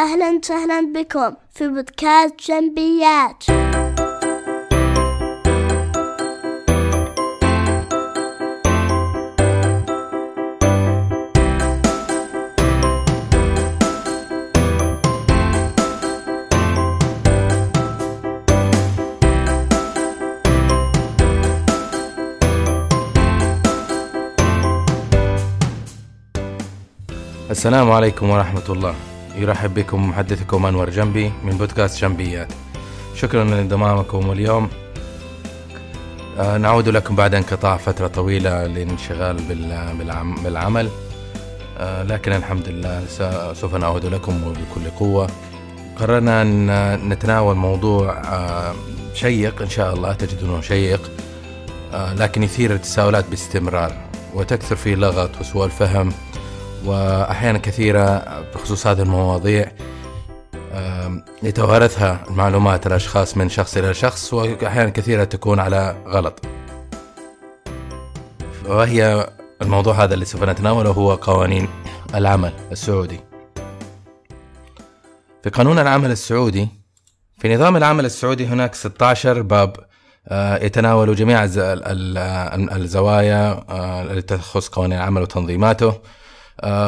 أهلا وسهلا بكم في بودكاست جنبيات. السلام عليكم ورحمة الله. يرحب بكم محدثكم أنور جنبي من بودكاست جنبيات. شكرا لانضمامكم اليوم. آه، نعود لكم بعد انقطاع فترة طويلة للانشغال بال- بالعم- بالعمل. آه، لكن الحمد لله سوف نعود لكم وبكل قوة. قررنا أن نتناول موضوع آه، شيق إن شاء الله تجدونه شيق لكن يثير التساؤلات باستمرار وتكثر فيه لغط وسوء الفهم وأحيانا كثيرة بخصوص هذه المواضيع يتوارثها المعلومات الأشخاص من شخص إلى شخص وأحيانا كثيرة تكون على غلط. وهي الموضوع هذا اللي سوف نتناوله هو قوانين العمل السعودي. في قانون العمل السعودي في نظام العمل السعودي هناك 16 باب آه، يتناول جميع الز- ال- ال- الزوايا آه، التي تخص قوانين العمل وتنظيماته.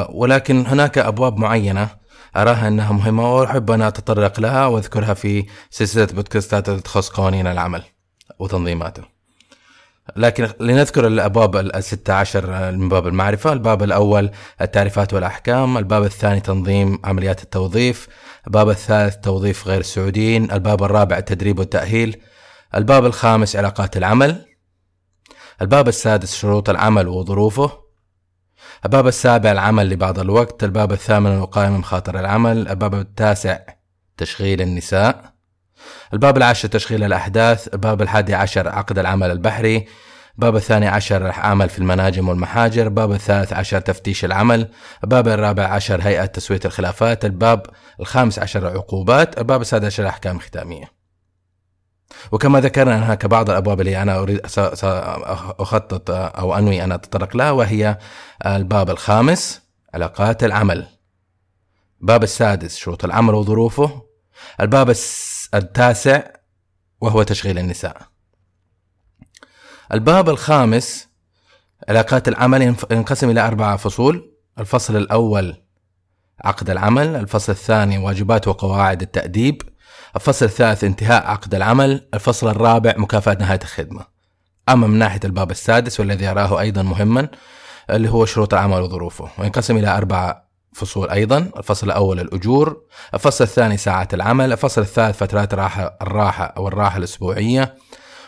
ولكن هناك أبواب معينة أراها أنها مهمة وأحب أن أتطرق لها وأذكرها في سلسلة بودكاستات تخص قوانين العمل وتنظيماته. لكن لنذكر الأبواب ال 16 من باب المعرفة، الباب الأول التعريفات والأحكام، الباب الثاني تنظيم عمليات التوظيف، الباب الثالث توظيف غير السعوديين، الباب الرابع التدريب والتأهيل، الباب الخامس علاقات العمل، الباب السادس شروط العمل وظروفه، الباب السابع العمل لبعض الوقت. الباب الثامن الوقاية من مخاطر العمل. الباب التاسع تشغيل النساء. الباب العاشر تشغيل الأحداث. الباب الحادي عشر عقد العمل البحري. الباب الثاني عشر العمل في المناجم والمحاجر. الباب الثالث عشر تفتيش العمل. الباب الرابع عشر هيئة تسوية الخلافات. الباب الخامس عشر العقوبات الباب السادس عشر أحكام ختامية. وكما ذكرنا هناك بعض الأبواب اللي أنا أريد س- س- أخطط أو أنوي أن أتطرق لها وهي الباب الخامس علاقات العمل. الباب السادس شروط العمل وظروفه. الباب التاسع وهو تشغيل النساء. الباب الخامس علاقات العمل ينقسم إلى أربعة فصول. الفصل الأول عقد العمل. الفصل الثاني واجبات وقواعد التأديب. الفصل الثالث انتهاء عقد العمل الفصل الرابع مكافأة نهاية الخدمة. أما من ناحية الباب السادس والذي أراه أيضا مهما اللي هو شروط العمل وظروفه وينقسم إلى أربع فصول أيضا الفصل الأول الأجور الفصل الثاني ساعات العمل الفصل الثالث فترات الراحة الراحة أو الراحة الأسبوعية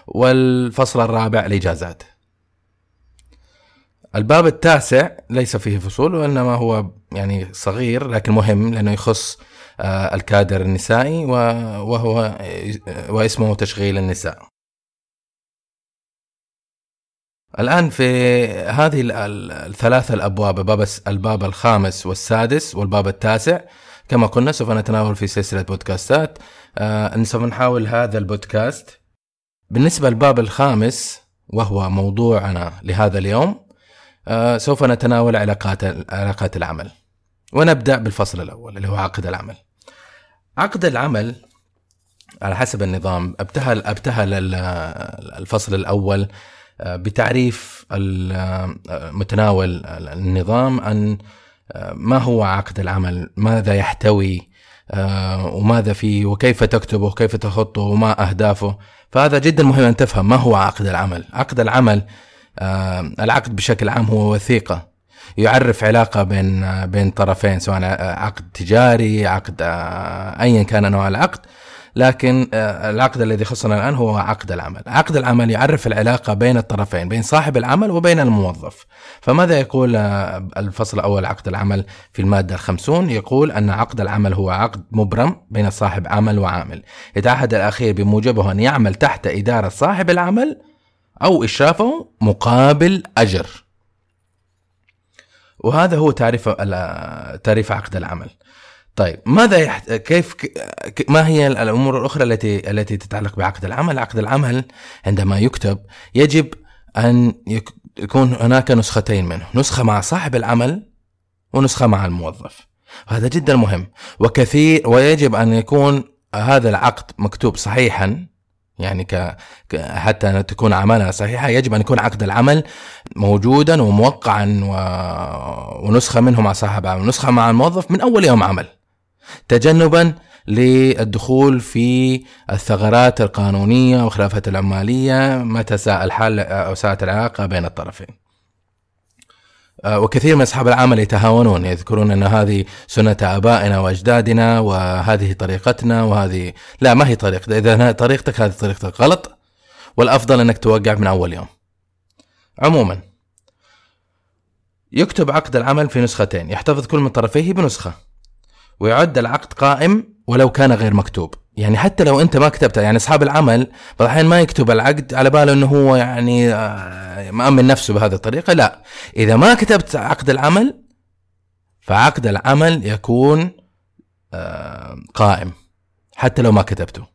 والفصل الرابع الإجازات. الباب التاسع ليس فيه فصول وإنما هو يعني صغير لكن مهم لأنه يخص الكادر النسائي وهو آه، واسمه تشغيل النساء. الآن في هذه ال- ال- الثلاثة الأبواب الس- الباب الخامس والسادس والباب التاسع كما قلنا سوف نتناول في سلسلة بودكاستات. آه، سوف نحاول هذا البودكاست. بالنسبة للباب الخامس وهو موضوعنا لهذا اليوم آه، سوف نتناول علاقات علاقات العمل. ونبدأ بالفصل الأول اللي هو عقد العمل. عقد العمل على حسب النظام ابتهل ابتهل ال- الفصل الأول آه، بتعريف آه، متناول النظام عن آه، ما هو عقد العمل ماذا يحتوي وماذا فيه وكيف تكتبه وكيف تخطه وما أهدافه. فهذا جدا مهم أن تفهم ما هو عقد العمل. عقد العمل العقد بشكل عام هو وثيقة. يعرف علاقة بين بين طرفين سواء آه، عقد تجاري عقد آه، أيا كان نوع العقد. لكن آه، العقد الذي يخصنا الآن هو عقد العمل. عقد العمل يعرف العلاقة بين الطرفين بين صاحب العمل وبين الموظف. فماذا يقول الفصل الأول عقد العمل في المادة الخمسون؟ يقول أن عقد العمل هو عقد مبرم بين صاحب عمل وعامل. يتعهد الأخير بموجبه أن يعمل تحت إدارة صاحب العمل أو إشرافه مقابل أجر. وهذا هو تعريف تعريف عقد العمل طيب ماذا يحت... كيف ما هي الأمور الأخرى التي التي تتعلق بعقد العمل؟ عقد العمل عندما يكتب يجب أن يك... يكون هناك نسختين منه، نسخة مع صاحب العمل ونسخة مع الموظف. هذا جدا مهم وكثير ويجب أن يكون هذا العقد مكتوب صحيحا يعني ك... حتى تكون عملها صحيحة يجب أن يكون عقد العمل موجودا وموقعا و... ونسخة منه مع صاحب عمل ونسخة مع الموظف من أول يوم عمل تجنبا للدخول في الثغرات القانونية والخلافات العمالية متى ساء الحال أو ساءت العلاقة بين الطرفين. آه، وكثير من أصحاب العمل يتهاونون يذكرون أن هذه سنة آبائنا وأجدادنا وهذه طريقتنا وهذه لا ما هي طريقتك إذا طريقتك هذه طريقتك غلط والأفضل أنك توقع من أول يوم. عموما يكتب عقد العمل في نسختين يحتفظ كل من طرفيه بنسخة ويعد العقد قائم ولو كان غير مكتوب يعني حتى لو انت ما كتبته يعني أصحاب العمل بعض الأحيان ما يكتب العقد على باله إنه هو يعني آه، مأمن نفسه بهذه الطريقة لا. إذا ما كتبت عقد العمل فعقد العمل يكون آه، قائم حتى لو ما كتبته.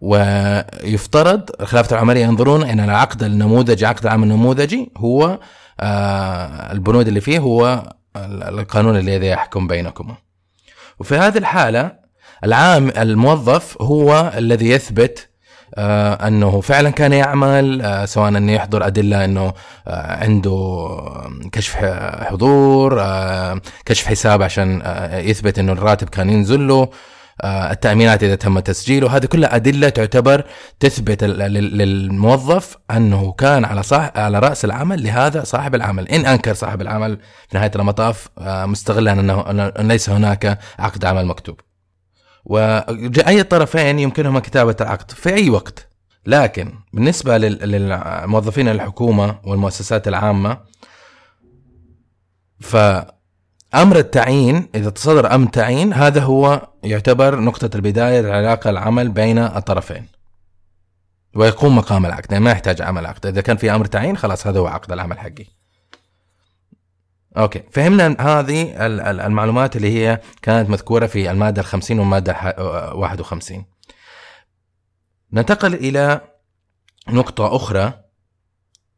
ويفترض الخلافة العملية ينظرون إن العقد النموذجي عقد العمل النموذجي هو آه، البنود اللي فيه هو القانون الذي يحكم بينكما وفي هذه الحالة العام الموظف هو الذي يثبت آه أنه فعلا كان يعمل آه سواء انه يحضر أدلة أنه آه عنده كشف حضور كشف حساب عشان يثبت أنه الراتب كان ينزل له التأمينات إذا تم تسجيله. هذه كلها أدلة تعتبر تثبت للموظف أنه كان على صح على رأس العمل لهذا صاحب العمل. إن أنكر صاحب العمل في نهاية المطاف مستغلا أنه ليس هناك عقد عمل مكتوب. وأي الطرفين يمكنهما كتابة العقد في أي وقت لكن بالنسبة للموظفين الحكومة والمؤسسات العامة ف أمر التعيين إذا تصدر أمر تعيين هذا هو يعتبر نقطة البداية لعلاقة العمل بين الطرفين. ويقوم مقام العقد يعني ما يحتاج عمل عقد، إذا كان في أمر تعيين خلاص هذا هو عقد العمل حقي. أوكي فهمنا هذه المعلومات اللي هي كانت مذكورة في المادة الخمسين والمادة واحد وخمسين. ننتقل إلى نقطة أخرى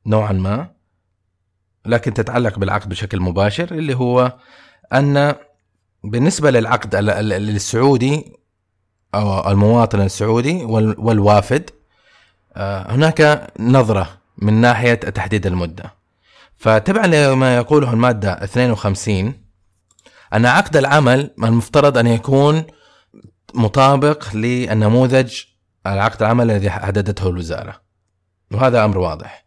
نوعا ما لكن تتعلق بالعقد بشكل مباشر اللي هو أن بالنسبة للعقد السعودي أو المواطن السعودي والوافد آه، هناك نظرة من ناحية تحديد المدة فتبعا لما يقوله المادة 52 أن عقد العمل المفترض أن يكون مطابق للنموذج العقد العمل الذي حددته الوزارة. وهذا أمر واضح.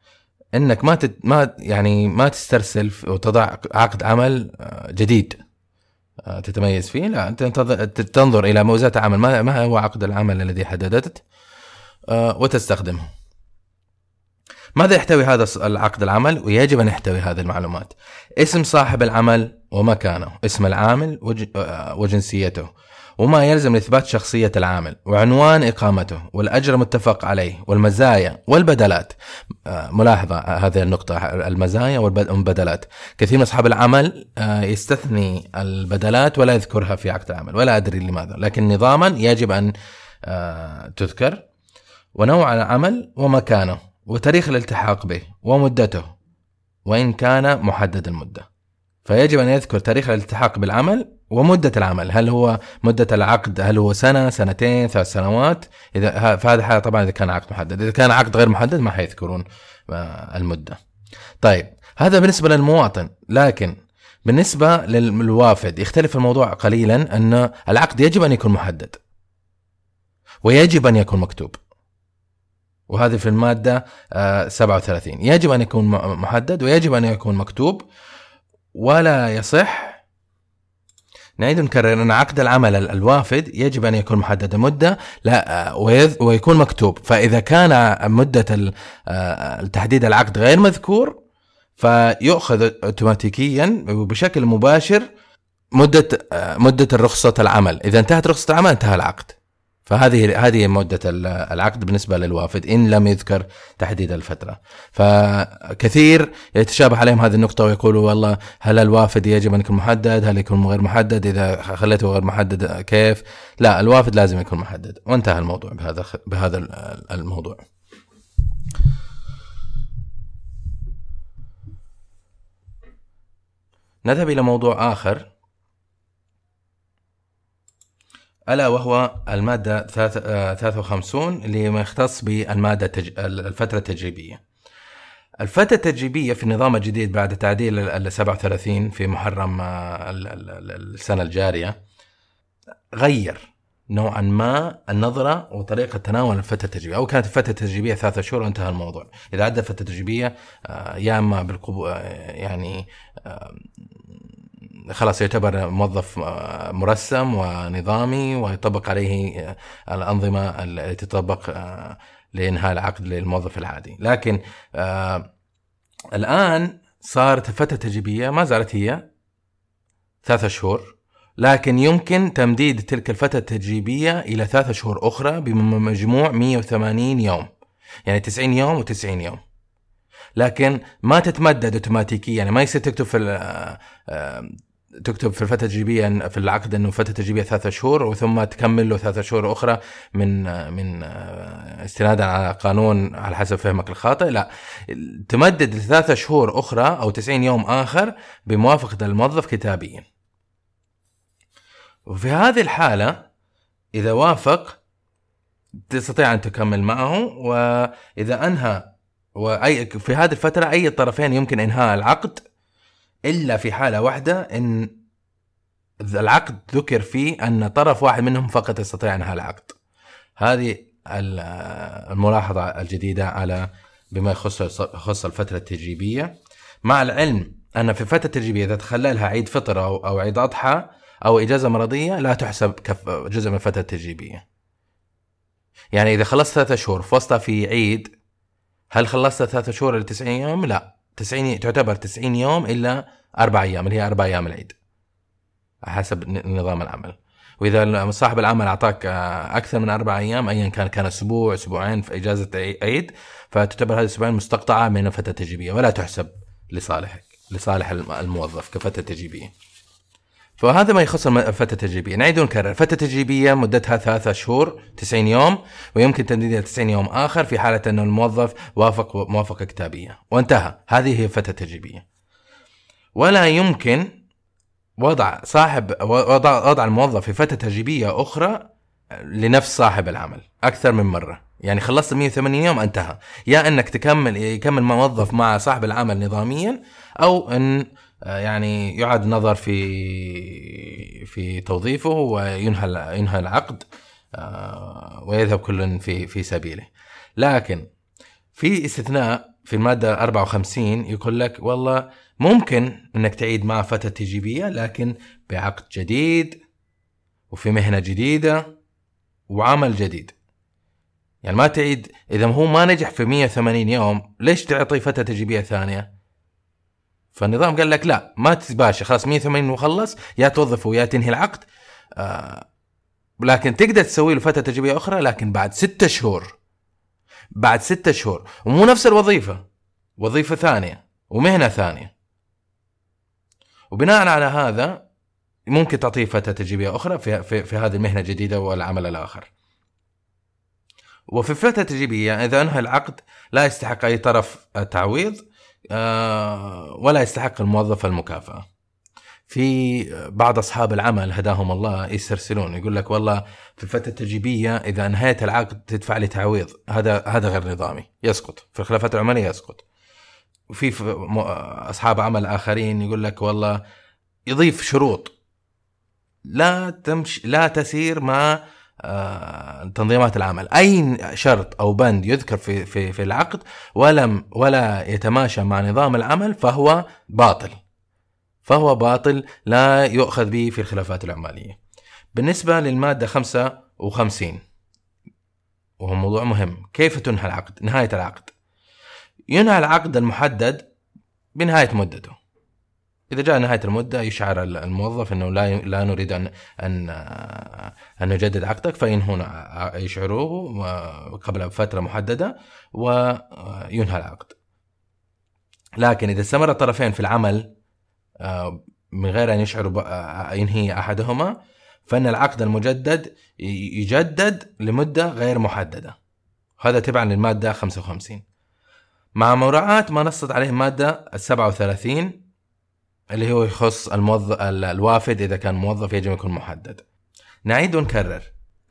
إنك ما تت ما يعني ما تسترسل وتضع عقد عمل آه، جديد آه، تتميز فيه. لا أنت تنظر إلى موزات العمل ما, ما هو عقد العمل الذي حددته آه، وتستخدمه. ماذا يحتوي هذا العقد العمل؟ ويجب أن يحتوي هذه المعلومات. اسم صاحب العمل ومكانه اسم العامل وجنسيته وما يلزم لإثبات شخصية العامل وعنوان إقامته والأجر المتفق عليه والمزايا والبدلات. آه، ملاحظة هذه النقطة المزايا والبدلات. كثير من أصحاب العمل آه، يستثني البدلات ولا يذكرها في عقد العمل ولا أدري لماذا. لكن نظاما يجب آه، تذكر. ونوع العمل ومكانه. وتاريخ الالتحاق به ومدته وإن كان محدد المدة. فيجب أن يذكر تاريخ الالتحاق بالعمل ومدة العمل. هل هو مدة العقد؟ هل هو سنة سنتين ثلاث سنوات؟ إذا في هذه الحالة طبعا إذا كان عقد محدد. إذا كان عقد غير محدد ما حيذكرون آه، المدة. طيب هذا بالنسبة للمواطن. لكن بالنسبة للوافد يختلف الموضوع قليلا أن العقد يجب أن يكون محدد ويجب أن يكون مكتوب. وهذه في المادة 37 آه، يجب أن يكون محدد ويجب أن يكون مكتوب ولا يصح. نعيد ونكرر أن عقد العمل الوافد يجب أن يكون محدد المده لا ويكون مكتوب. فإذا كان مدة آه، تحديد العقد غير مذكور فيؤخذ اوتوماتيكيا وبشكل مباشر مدة آه، مدة الرخصه العمل. إذا انتهت رخصة العمل انتهى العقد. فهذه هذه مدة العقد بالنسبة للوافد إن لم يذكر تحديد الفترة. فكثير يتشابه عليهم هذه النقطة ويقولوا والله هل الوافد يجب أن يكون محدد؟ هل يكون غير محدد؟ إذا خليته غير محدد كيف؟ لا الوافد لازم يكون محدد. وانتهى الموضوع بهذا بهذا الموضوع. نذهب إلى موضوع آخر. ألا وهو المادة 53 اللي ما يختص بالمادة التج... الفترة التجريبية. الفترة التجريبية في النظام الجديد بعد تعديل ال 37 في محرم السنة الجارية غير نوعا ما النظرة وطريقة تناول الفترة التجريبية أو كانت الفترة التجريبية ثلاثة شهور وانتهى الموضوع إذا عدى الفترة التجريبية يا إما بالقبو يعني خلاص يعتبر موظف مرسم ونظامي ويطبق عليه الأنظمة التي تطبق لإنهاء العقد للموظف العادي. لكن الآن صارت الفترة التجريبية ما زالت هي ثلاثة شهور لكن يمكن تمديد تلك الفترة التجريبية إلى ثلاثة شهور أخرى بمجموع 180 يوم. يعني 90 يوم و90 يوم. لكن ما تتمدد اوتوماتيكيا يعني ما يصير تكتب في تكتب في الفترة التجريبية في العقد إنه فترة تجريبية ثلاثة شهور وثم تكمل له ثلاثة شهور أخرى من من استنادا على قانون على حسب فهمك الخاطئ. لا تمدد لثلاثة شهور أخرى أو 90 يوم آخر بموافقة الموظف كتابيا. وفي هذه الحالة إذا وافق تستطيع أن تكمل معه وإذا أنهى وأي في هذه الفترة أي الطرفين يمكن إنهاء العقد إلا في حالة واحدة إن العقد ذكر فيه أن طرف واحد منهم فقط يستطيع انهاء العقد. هذه الملاحظة الجديدة على بما يخص الفترة التجريبية مع العلم أن في الفترة التجريبية إذا تخللها عيد فطر أو عيد أضحى أو إجازة مرضية لا تحسب جزء من الفترة التجريبية. يعني إذا خلصت ثلاثة شهور وسطها في عيد هل خلصت ثلاثة شهور ل 90 يوم؟ لا 90 تعتبر 90 يوم إلا أربع أيام اللي هي أربع أيام العيد حسب نظام العمل وإذا صاحب العمل أعطاك أكثر من أربع أيام ايا كان كان أسبوع أسبوعين في إجازة عيد فتعتبر هذه الأسبوعين مستقطعة من الفترة التجريبيه ولا تحسب لصالحك لصالح الموظف كفترة تجريبية. فهذا ما يخص الفترة التجريبية نعيد ونكرر الفترة التجريبية مدتها ثلاثة شهور 90 يوم ويمكن تمديدها 90 يوم آخر في حالة أن الموظف وافق موافقة كتابية. وانتهى. هذه هي الفترة التجريبية ولا يمكن وضع صاحب وضع وضع الموظف في فترة تجريبية أخرى لنفس صاحب العمل. أكثر من مرة. يعني خلصت 180 يوم انتهى. يا إنك تكمل يكمل موظف مع صاحب العمل نظاميا أو إن يعني يعاد النظر في في توظيفه وينهى ينهى العقد آه، ويذهب كل في في سبيله لكن في استثناء في المادة 54 يقول لك والله ممكن إنك تعيد معه فترة تجريبية لكن بعقد جديد وفي مهنة جديدة وعمل جديد يعني ما تعيد إذا هو ما نجح في 180 يوم ليش تعطي فترة تجريبية ثانية؟ فالنظام قال لك لا ما تباشر خلاص 180 وخلص يا توظفه يا تنهي العقد. آه لكن تقدر تسوي له فترة تجريبية أخرى لكن بعد ستة شهور. بعد ستة شهور. ومو نفس الوظيفة وظيفة ثانية ومهنة ثانية. وبناء على هذا ممكن تعطيه فترة تجريبية أخرى في, في, في هذه المهنة الجديدة والعمل الآخر. وفي الفترة التجريبيه إذا انهى العقد لا يستحق أي طرف التعويض ولا يستحق الموظف المكافأة. في بعض أصحاب العمل هداهم الله يسترسلون يقول لك والله في الفترة التجريبية إذا أنهيت العقد تدفع لي تعويض. هذا هذا غير نظامي. يسقط. في الخلافات العمالية يسقط. وفي أصحاب عمل آخرين يقول لك والله يضيف شروط. لا تمشي لا تسير مع آه، تنظيمات العمل. أي شرط أو بند يذكر في في في العقد ولم ولا يتماشى مع نظام العمل فهو باطل. فهو باطل لا يؤخذ به في الخلافات العماليه بالنسبة للمادة 55 وهو موضوع مهم كيف تنهى العقد؟ نهاية العقد. ينهى العقد المحدد بنهاية مدته. إذا جاء نهاية المدة يشعر الموظف إنه لا لا نريد ان أن أن نجدد عقدك فينهون يشعروه قبل فترة محددة وينهى العقد. لكن إذا استمر الطرفين في العمل آه، من غير أن يشعروا آه، ينهي أحدهما فإن العقد المجدد يجدد لمدة غير محددة. هذا تبعا للمادة 55. مع مراعاة ما نصت عليه المادة 37 اللي هو يخص الموظف الوافد إذا كان موظف يجب يكون محدد. نعيد ونكرر.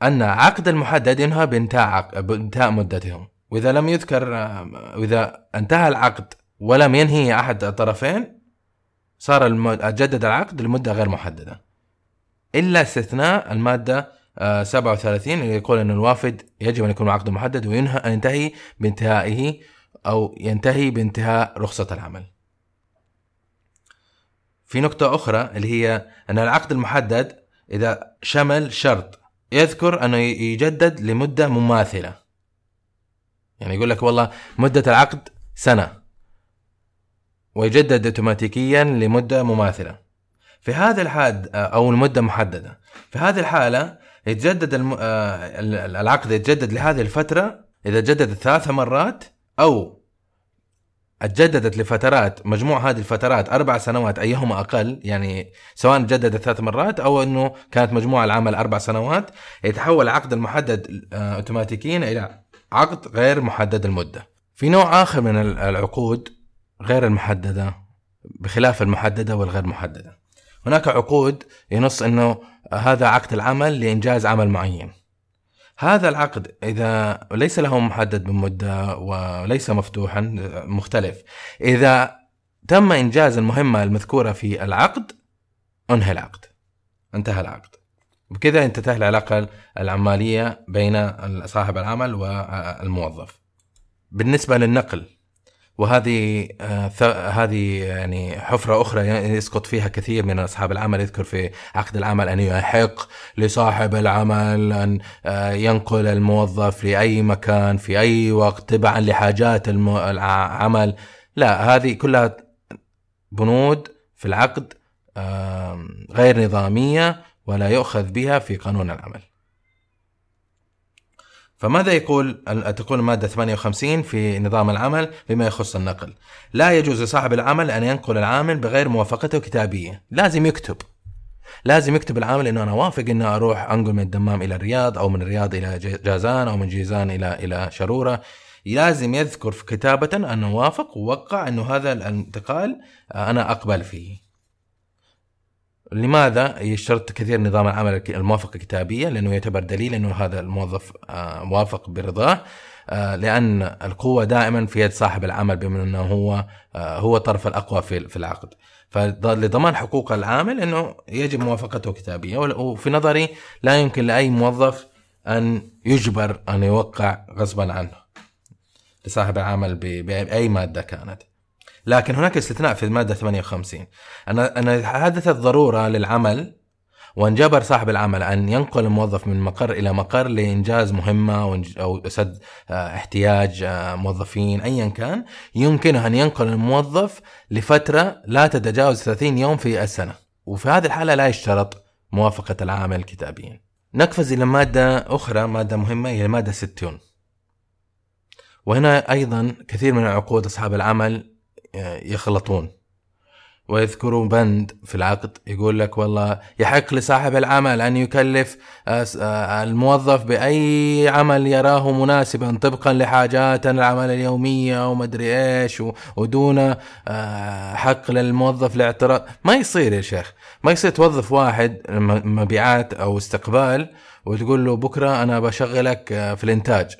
أن عقد المحدد ينهى بانتهاء عق... بانتهاء مدتهم. وإذا لم يذكر وإذا انتهى العقد ولم ينهي أحد الطرفين صار الم... جدد العقد لمدة غير محددة. إلا استثناء المادة 37 اللي يقول أن الوافد يجب أن يكون عقد محدد وينهى ينتهي بانتهائه أو ينتهي بانتهاء رخصة العمل. في نقطة أخرى اللي هي أن العقد المحدد إذا شمل شرط يذكر أنه يجدد لمدة مماثلة. يعني يقول لك والله مدة العقد سنة. ويجدد اوتوماتيكيا لمدة مماثلة. في هذا الحال أو المدة محددة. في هذه الحالة يتجدد الم... العقد يتجدد لهذه الفترة إذا جددت ثلاث مرات أو اتجددت لفترات مجموع هذه الفترات أربع سنوات أيهما أقل يعني سواء جددت ثلاث مرات أو إنه كانت مجموع العمل أربع سنوات يتحول العقد المحدد آه، اوتوماتيكيا إلى عقد غير محدد المدة. في نوع آخر من العقود غير المحددة بخلاف المحددة والغير محددة. هناك عقود ينص إنه هذا عقد العمل لإنجاز عمل معين. هذا العقد إذا ليس له محدد بمدة وليس مفتوحا مختلف. إذا تم إنجاز المهمة المذكورة في العقد انهي العقد؟ انتهى العقد. بكذا انتهت العلاقة العمالية بين صاحب العمل والموظف. بالنسبة للنقل وهذه آه هذه يعني حفرة أخرى يسقط فيها كثير من أصحاب العمل يذكر في عقد العمل أن يحق لصاحب العمل أن آه ينقل الموظف لأي مكان في أي وقت تبعا لحاجات العمل. لا هذه كلها بنود في العقد آه غير نظامية ولا يؤخذ بها في قانون العمل. فماذا يقول تقول المادة 58 في نظام العمل بما يخص النقل؟ لا يجوز لصاحب العمل أن ينقل العامل بغير موافقته كتابية. لازم يكتب. لازم يكتب العامل إنه أنا وافق إني أروح أنقل من الدمام إلى الرياض أو من الرياض إلى جازان أو من جيزان إلى إلى شروره لازم يذكر في كتابة أنه وافق ووقع إنه هذا الانتقال أنا أقبل فيه. لماذا يشترط كثير نظام العمل الموافقة كتابية لأنه يعتبر دليل أنه هذا الموظف آه، موافق برضاه آه، لأن القوة دائما في يد صاحب العمل بما أنه هو آه، هو الطرف الأقوى في في العقد. فلضمان حقوق العامل أنه يجب موافقته كتابية. وفي نظري لا يمكن لأي موظف أن يجبر أن يوقع غصبا عنه لصاحب العمل بأي مادة كانت. لكن هناك استثناء في المادة 58 ان ان حدثت ضرورة للعمل وانجبر صاحب العمل أن ينقل الموظف من مقر إلى مقر لإنجاز مهمة أو سد آه، احتياج آه، موظفين ايا كان يمكنه أن ينقل الموظف لفترة لا تتجاوز 30 يوم في السنة. وفي هذه الحالة لا يشترط موافقة العامل كتابيا نقفز إلى مادة أخرى مادة مهمة هي الماده 60 وهنا أيضا كثير من عقود أصحاب العمل يخلطون. ويذكرون بند في العقد يقول لك والله يحق لصاحب العمل أن يكلف الموظف بأي عمل يراه مناسبا طبقا لحاجات العمل اليومية أو مدري إيش ودون حق للموظف لاعتراض. ما يصير يا شيخ. ما يصير توظف واحد مبيعات أو استقبال وتقول له بكرة أنا بشغلك في الإنتاج.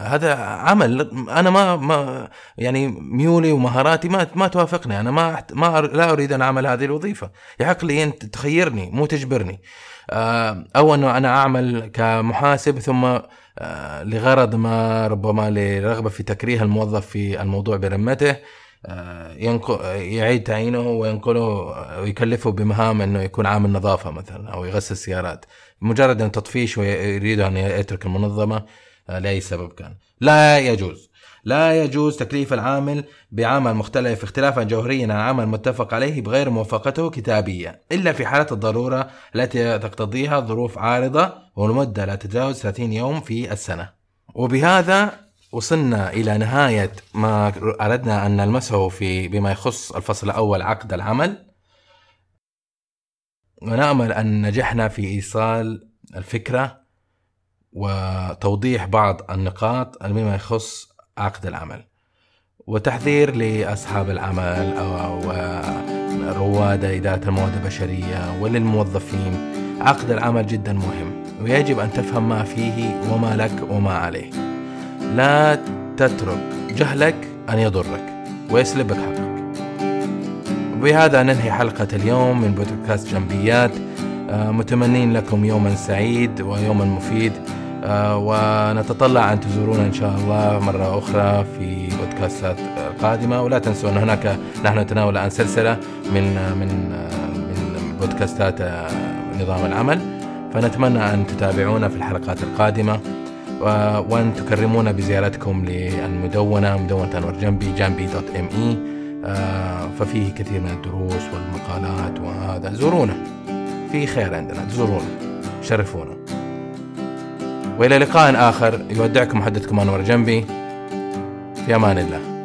هذا عمل. أنا ما ما يعني ميولي ومهاراتي ما ما توافقني. أنا ما ما لا أريد أن أعمل هذه الوظيفة. يحق لي انت تخيرني مو تجبرني. آه، أو انه أنا أعمل كمحاسب ثم آه، لغرض ما ربما لرغبة في تكريه الموظف في الموضوع برمته آه، يعيد تعيينه وينقله ويكلفه بمهام إنه يكون عامل نظافة مثلا أو يغسل سيارات. مجرد أن تطفيش ويريد أن يترك المنظمة لأي سبب كان. لا يجوز. لا يجوز تكليف العامل بعمل مختلف اختلافا جوهريا عن عمل متفق عليه بغير موافقته كتابية إلا في حالة الضرورة التي تقتضيها ظروف عارضة والمدة لا تتجاوز 30 يوم في السنة. وبهذا وصلنا إلى نهاية ما أردنا أن نلمسه في بما يخص الفصل الأول عقد العمل. ونأمل أن نجحنا في إيصال الفكرة وتوضيح بعض النقاط مما يخص عقد العمل وتحذير لأصحاب العمل أو رواد إدارة المواد البشرية وللموظفين. عقد العمل جدا مهم ويجب أن تفهم ما فيه وما لك وما عليه. لا تترك جهلك أن يضرك ويسلبك حقك. وبهذا ننهي حلقة اليوم من بودكاست جنبيات. آه، متمنين لكم يوما سعيد ويوما مفيد. آه، ونتطلع أن تزورونا إن شاء الله مرة أخرى في بودكاستات قادمة. ولا تنسوا أن هناك نحن نتناول الآن سلسلة من من من بودكاستات نظام العمل. فنتمنى أن تتابعونا في الحلقات القادمة وأن تكرمونا بزيارتكم للمدونة مدونة أنور جنبي جنبي دوت إم إي آه، ففيه كثير من الدروس والمقالات وهذا. زورونا في خير عندنا زورونا شرفونا. وإلى لقاء آخر. يودعكم محدثكم أنور جنبي. في أمان الله.